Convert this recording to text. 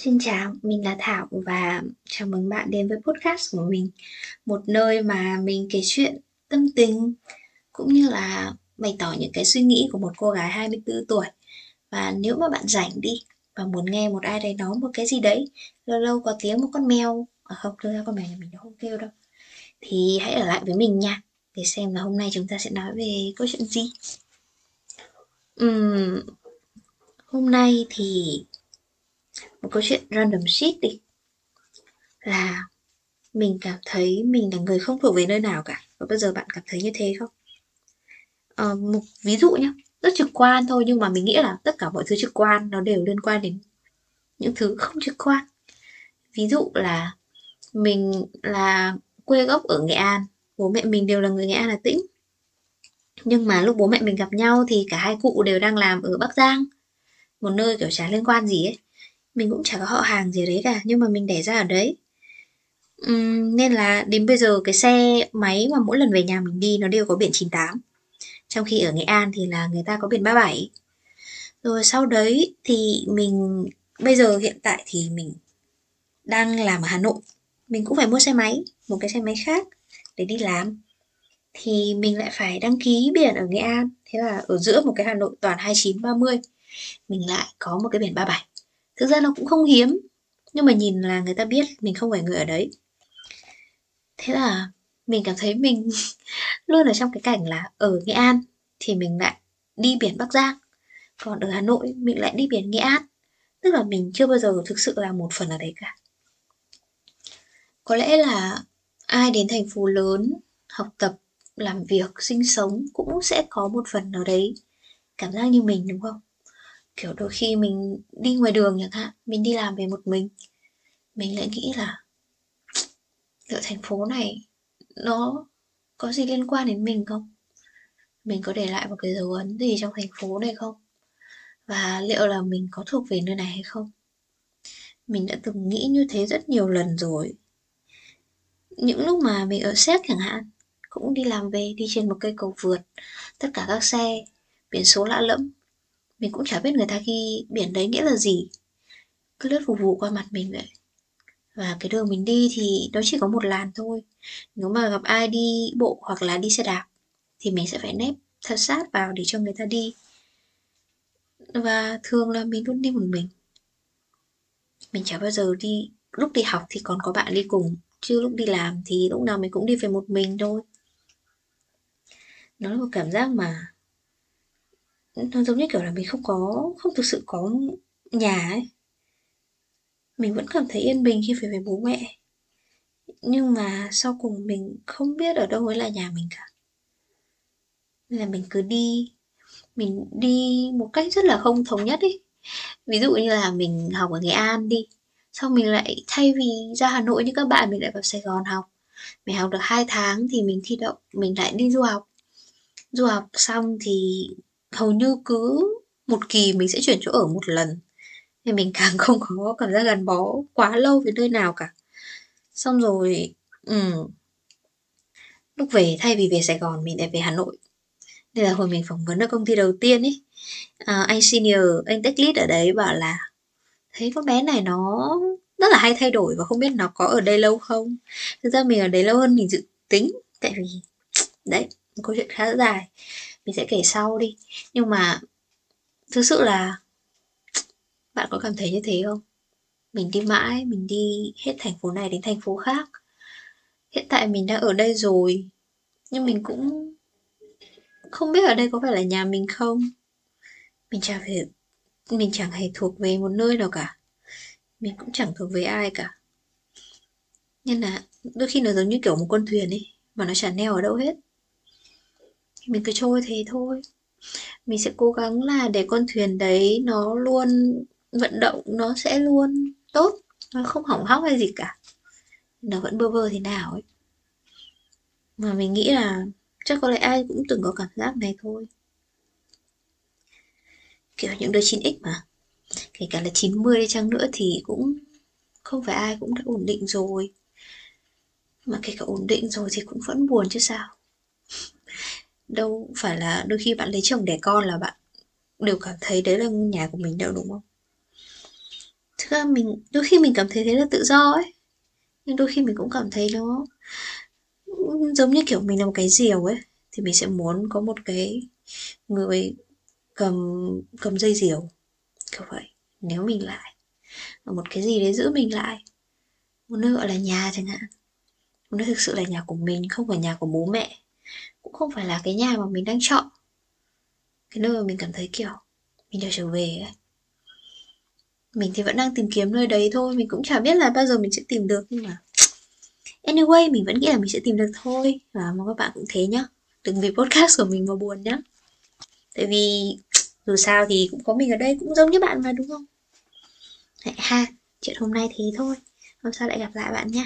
Xin chào, mình là Thảo và chào mừng bạn đến với podcast của mình. Một nơi mà mình kể chuyện, tâm tình cũng như là bày tỏ những cái suy nghĩ của một cô gái 24 tuổi. Và nếu mà bạn rảnh đi và muốn nghe một ai đấy nói một cái gì đấy, lâu lâu có tiếng một con mèo, à không, thực ra con mèo nhà mình nó không kêu đâu. Thì hãy ở lại với mình nha, để xem là hôm nay chúng ta sẽ nói về câu chuyện gì. Uhm, hôm nay thì một câu chuyện random shit đi. Là mình cảm thấy mình là người không thuộc về nơi nào cả. Và bao giờ bạn cảm thấy như thế không? À, một ví dụ nhé rất trực quan thôi nhưng mà mình nghĩ là tất cả mọi thứ trực quan nó đều liên quan đến những thứ không trực quan. Ví dụ là mình là quê gốc ở nghệ an bố mẹ mình đều là người nghệ an hà tĩnh. Nhưng mà lúc bố mẹ mình gặp nhau thì cả hai cụ đều đang làm ở bắc giang một nơi kiểu chả liên quan gì ấy mình cũng chả có họ hàng gì đấy cả nhưng mà mình đẻ ra ở đấy. Uhm, nên là đến bây giờ cái xe máy mà mỗi lần về nhà mình đi nó đều có biển 98 trong khi ở Nghệ An thì là người ta có biển 37 rồi sau đấy thì mình bây giờ hiện tại thì mình đang làm ở Hà Nội. Mình cũng phải mua xe máy một cái xe máy khác để đi làm. Thì mình lại phải đăng ký biển ở Nghệ An. Thế là ở giữa một cái Hà Nội toàn 29 30 mình lại có một cái biển 37 thực ra nó cũng không hiếm, nhưng mà nhìn là người ta biết mình không phải người ở đấy. Thế là mình cảm thấy mình luôn ở trong cái cảnh là ở nghệ an thì mình lại đi biển bắc giang, còn ở hà nội mình lại đi biển nghệ an. Tức là mình chưa bao giờ thực sự là một phần ở đấy cả. Có lẽ là ai đến thành phố lớn học tập, làm việc, sinh sống cũng sẽ có một phần nào đấy. Cảm giác như mình, đúng không? Kiểu đôi khi mình đi ngoài đường chẳng hạn, mình đi làm về một mình mình lại nghĩ là liệu thành phố này nó có gì liên quan đến mình không? Mình có để lại một cái dấu ấn gì trong thành phố này không? Và liệu là mình có thuộc về nơi này hay không? Mình đã từng nghĩ như thế rất nhiều lần rồi. Những lúc mà mình ở séc chẳng hạn, cũng đi làm về, đi trên một cây cầu vượt, tất cả các xe, biển số lạ lẫm mình cũng chả biết người ta ghi biển đấy nghĩa là gì. Cứ lướt phục vụ qua mặt mình vậy. Và cái đường mình đi thì nó chỉ có một làn thôi. Nếu mà gặp ai đi bộ hoặc là đi xe đạp thì mình sẽ phải nép thật sát vào để cho người ta đi. Và thường là mình luôn đi một mình. Mình chả bao giờ đi, lúc đi học thì còn có bạn đi cùng, chứ lúc đi làm thì lúc nào mình cũng đi về một mình thôi. Nó là một cảm giác mà nó giống như kiểu là mình không có, không thực sự có nhà ấy. Mình vẫn cảm thấy yên bình khi về với bố mẹ. Nhưng mà sau cùng mình không biết ở đâu mới là nhà mình cả. Nên là mình cứ đi, mình đi một cách rất là không thống nhất ấy. Ví dụ như là mình học ở nghệ an đi sau mình lại thay vì ra hà nội như các bạn, mình lại vào sài gòn học. Mình học được 2 tháng thì mình thi đậu, mình lại đi du học. Du học xong thì hầu như cứ một kỳ mình sẽ chuyển chỗ ở một lần. Nên mình càng không có cảm giác gắn bó quá lâu với nơi nào cả. Xong rồi ừ. lúc về thay vì về sài gòn mình lại về hà nội. Đây là hồi mình phỏng vấn ở công ty đầu tiên ấy à, anh senior anh tech lead ở đấy bảo là thấy con bé này nó rất là hay thay đổi và không biết nó có ở đây lâu không? Thực ra mình ở đấy lâu hơn mình dự tính tại vì đấy một câu chuyện khá dài mình sẽ kể sau đi. Nhưng mà thực sự là bạn có cảm thấy như thế không? Mình đi mãi, mình đi hết thành phố này đến thành phố khác. Hiện tại mình đang ở đây rồi, nhưng mình cũng không biết ở đây có phải là nhà mình không. Mình chẳng hề mình chẳng hề thuộc về một nơi nào cả. Mình cũng chẳng thuộc về ai cả. Nên là đôi khi nó giống như kiểu một con thuyền ấy, mà nó chả neo ở đâu hết mình cứ trôi thế thôi. Mình sẽ cố gắng là để con thuyền đấy nó luôn vận động, nó sẽ luôn tốt, nó không hỏng hóc hay gì cả. Nó vẫn bơ vơ thế nào ấy. Mà mình nghĩ là chắc có lẽ ai cũng từng có cảm giác này thôi. Kiểu những đứa 9x mà. Kể cả là 90 đi chăng nữa thì cũng không phải ai cũng đã ổn định rồi. Mà kể cả ổn định rồi thì cũng vẫn buồn chứ sao đâu phải là đôi khi bạn lấy chồng đẻ con là bạn đều cảm thấy đấy là nhà của mình đâu, đúng không? Thực ra mình, đôi khi mình cảm thấy thế là tự do ấy. Nhưng đôi khi mình cũng cảm thấy nó giống như kiểu mình là một cái diều ấy, thì mình sẽ muốn có một cái người cầm cầm dây diều, kiểu vậy nếu mình lại. Một cái gì đấy giữ mình lại. Một nơi gọi là nhà chẳng hạn. Một nơi thực sự là nhà của mình, không phải nhà của bố mẹ cũng không phải là cái nhà mà mình đang chọn. Cái nơi mà mình cảm thấy kiểu mình đã trở về ấy. Mình thì vẫn đang tìm kiếm nơi đấy thôi mình cũng chả biết là bao giờ mình sẽ tìm được nhưng mà anyway mình vẫn nghĩ là mình sẽ tìm được thôi. Và mong các bạn cũng thế nhá. Đừng vì podcast của mình mà buồn nhá. Tại vì dù sao thì cũng có mình ở đây cũng giống như bạn mà đúng không? Đấy, ha chuyện hôm nay thế thôi. Hôm sau lại gặp lại bạn nha